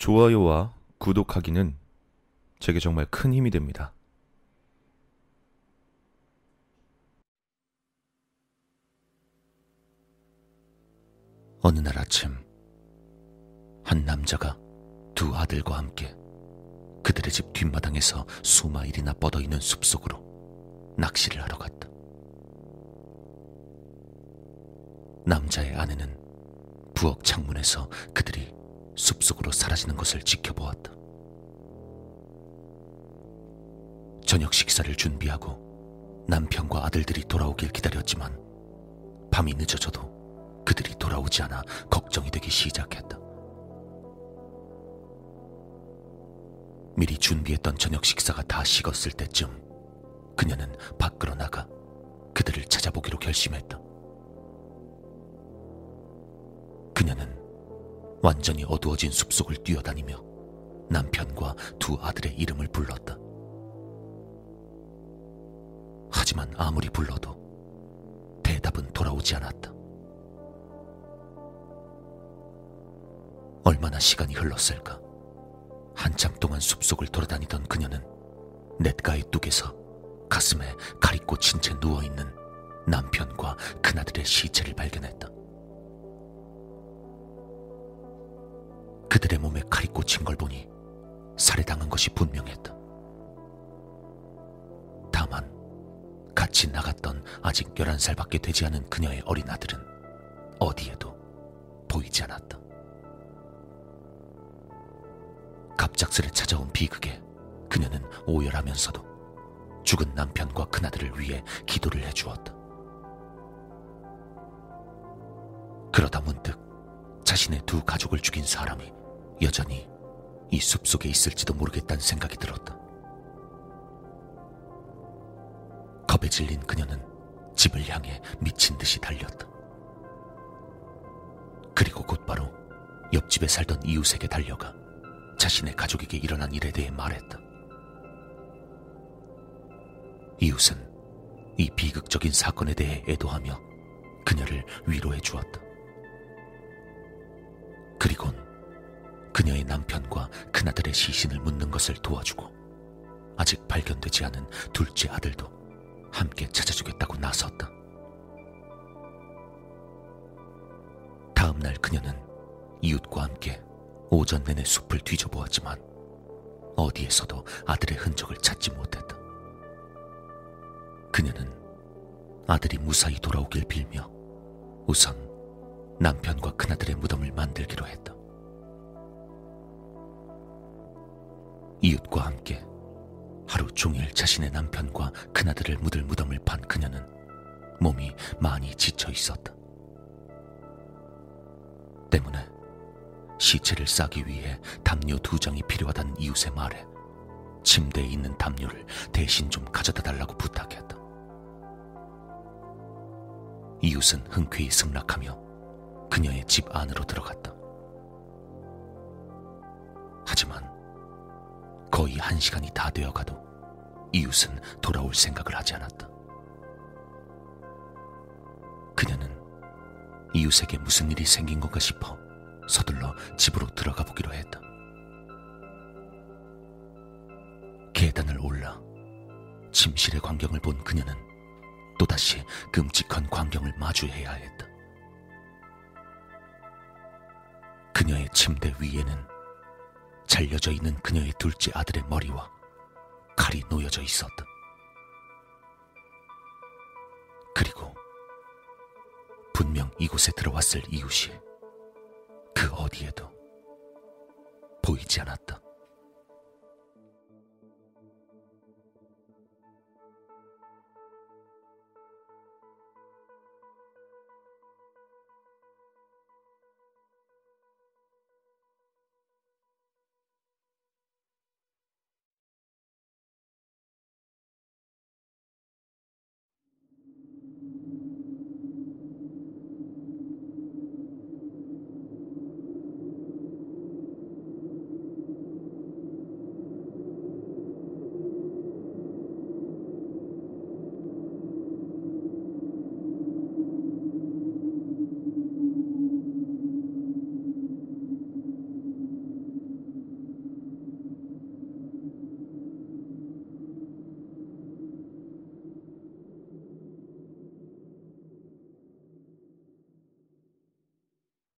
좋아요와 구독하기는 제게 정말 큰 힘이 됩니다. 어느 날 아침, 한 남자가 두 아들과 함께 그들의 집 뒷마당에서 수마일이나 뻗어 있는 숲 속으로 낚시를 하러 갔다. 남자의 아내는 부엌 창문에서 그들이 숲속으로 사라지는 것을 지켜보았다. 저녁 식사를 준비하고 남편과 아들들이 돌아오길 기다렸지만 밤이 늦어져도 그들이 돌아오지 않아 걱정이 되기 시작했다. 미리 준비했던 저녁 식사가 다 식었을 때쯤 그녀는 밖으로 나가 그들을 찾아보기로 결심했다. 그녀는 완전히 어두워진 숲속을 뛰어다니며 남편과 두 아들의 이름을 불렀다. 하지만 아무리 불러도 대답은 돌아오지 않았다. 얼마나 시간이 흘렀을까? 한참 동안 숲속을 돌아다니던 그녀는 냇가의 뚝에서 가슴에 가리 꽂힌 채 누워있는 남편과 큰아들의 시체를 발견했다. 그들의 몸에 칼이 꽂힌 걸 보니 살해당한 것이 분명했다. 다만 같이 나갔던 아직 11살밖에 되지 않은 그녀의 어린 아들은 어디에도 보이지 않았다. 갑작스레 찾아온 비극에 그녀는 오열하면서도 죽은 남편과 큰아들을 위해 기도를 해주었다. 그러다 문득 자신의 두 가족을 죽인 사람이 여전히 이 숲속에 있을지도 모르겠다는 생각이 들었다. 겁에 질린 그녀는 집을 향해 미친 듯이 달렸다. 그리고 곧바로 옆집에 살던 이웃에게 달려가 자신의 가족에게 일어난 일에 대해 말했다. 이웃은 이 비극적인 사건에 대해 애도하며 그녀를 위로해 주었다. 그녀의 남편과 큰아들의 시신을 묻는 것을 도와주고 아직 발견되지 않은 둘째 아들도 함께 찾아주겠다고 나섰다. 다음 날 그녀는 이웃과 함께 오전 내내 숲을 뒤져보았지만 어디에서도 아들의 흔적을 찾지 못했다. 그녀는 아들이 무사히 돌아오길 빌며 우선 남편과 큰아들의 무덤을 만들기로 했다. 이웃과 함께 하루 종일 자신의 남편과 큰아들을 묻을 무덤을 판 그녀는 몸이 많이 지쳐 있었다. 때문에 시체를 싸기 위해 담요 두 장이 필요하다는 이웃의 말에 침대에 있는 담요를 대신 좀 가져다 달라고 부탁했다. 이웃은 흔쾌히 승낙하며 그녀의 집 안으로 들어갔다. 거의 한 시간이 다 되어가도 이웃은 돌아올 생각을 하지 않았다. 그녀는 이웃에게 무슨 일이 생긴 건가 싶어 서둘러 집으로 들어가 보기로 했다. 계단을 올라 침실의 광경을 본 그녀는 또다시 끔찍한 광경을 마주해야 했다. 그녀의 침대 위에는 잘려져 있는 그녀의 둘째 아들의 머리와 칼이 놓여져 있었다. 그리고 분명 이곳에 들어왔을 이웃이 그 어디에도 보이지 않았다.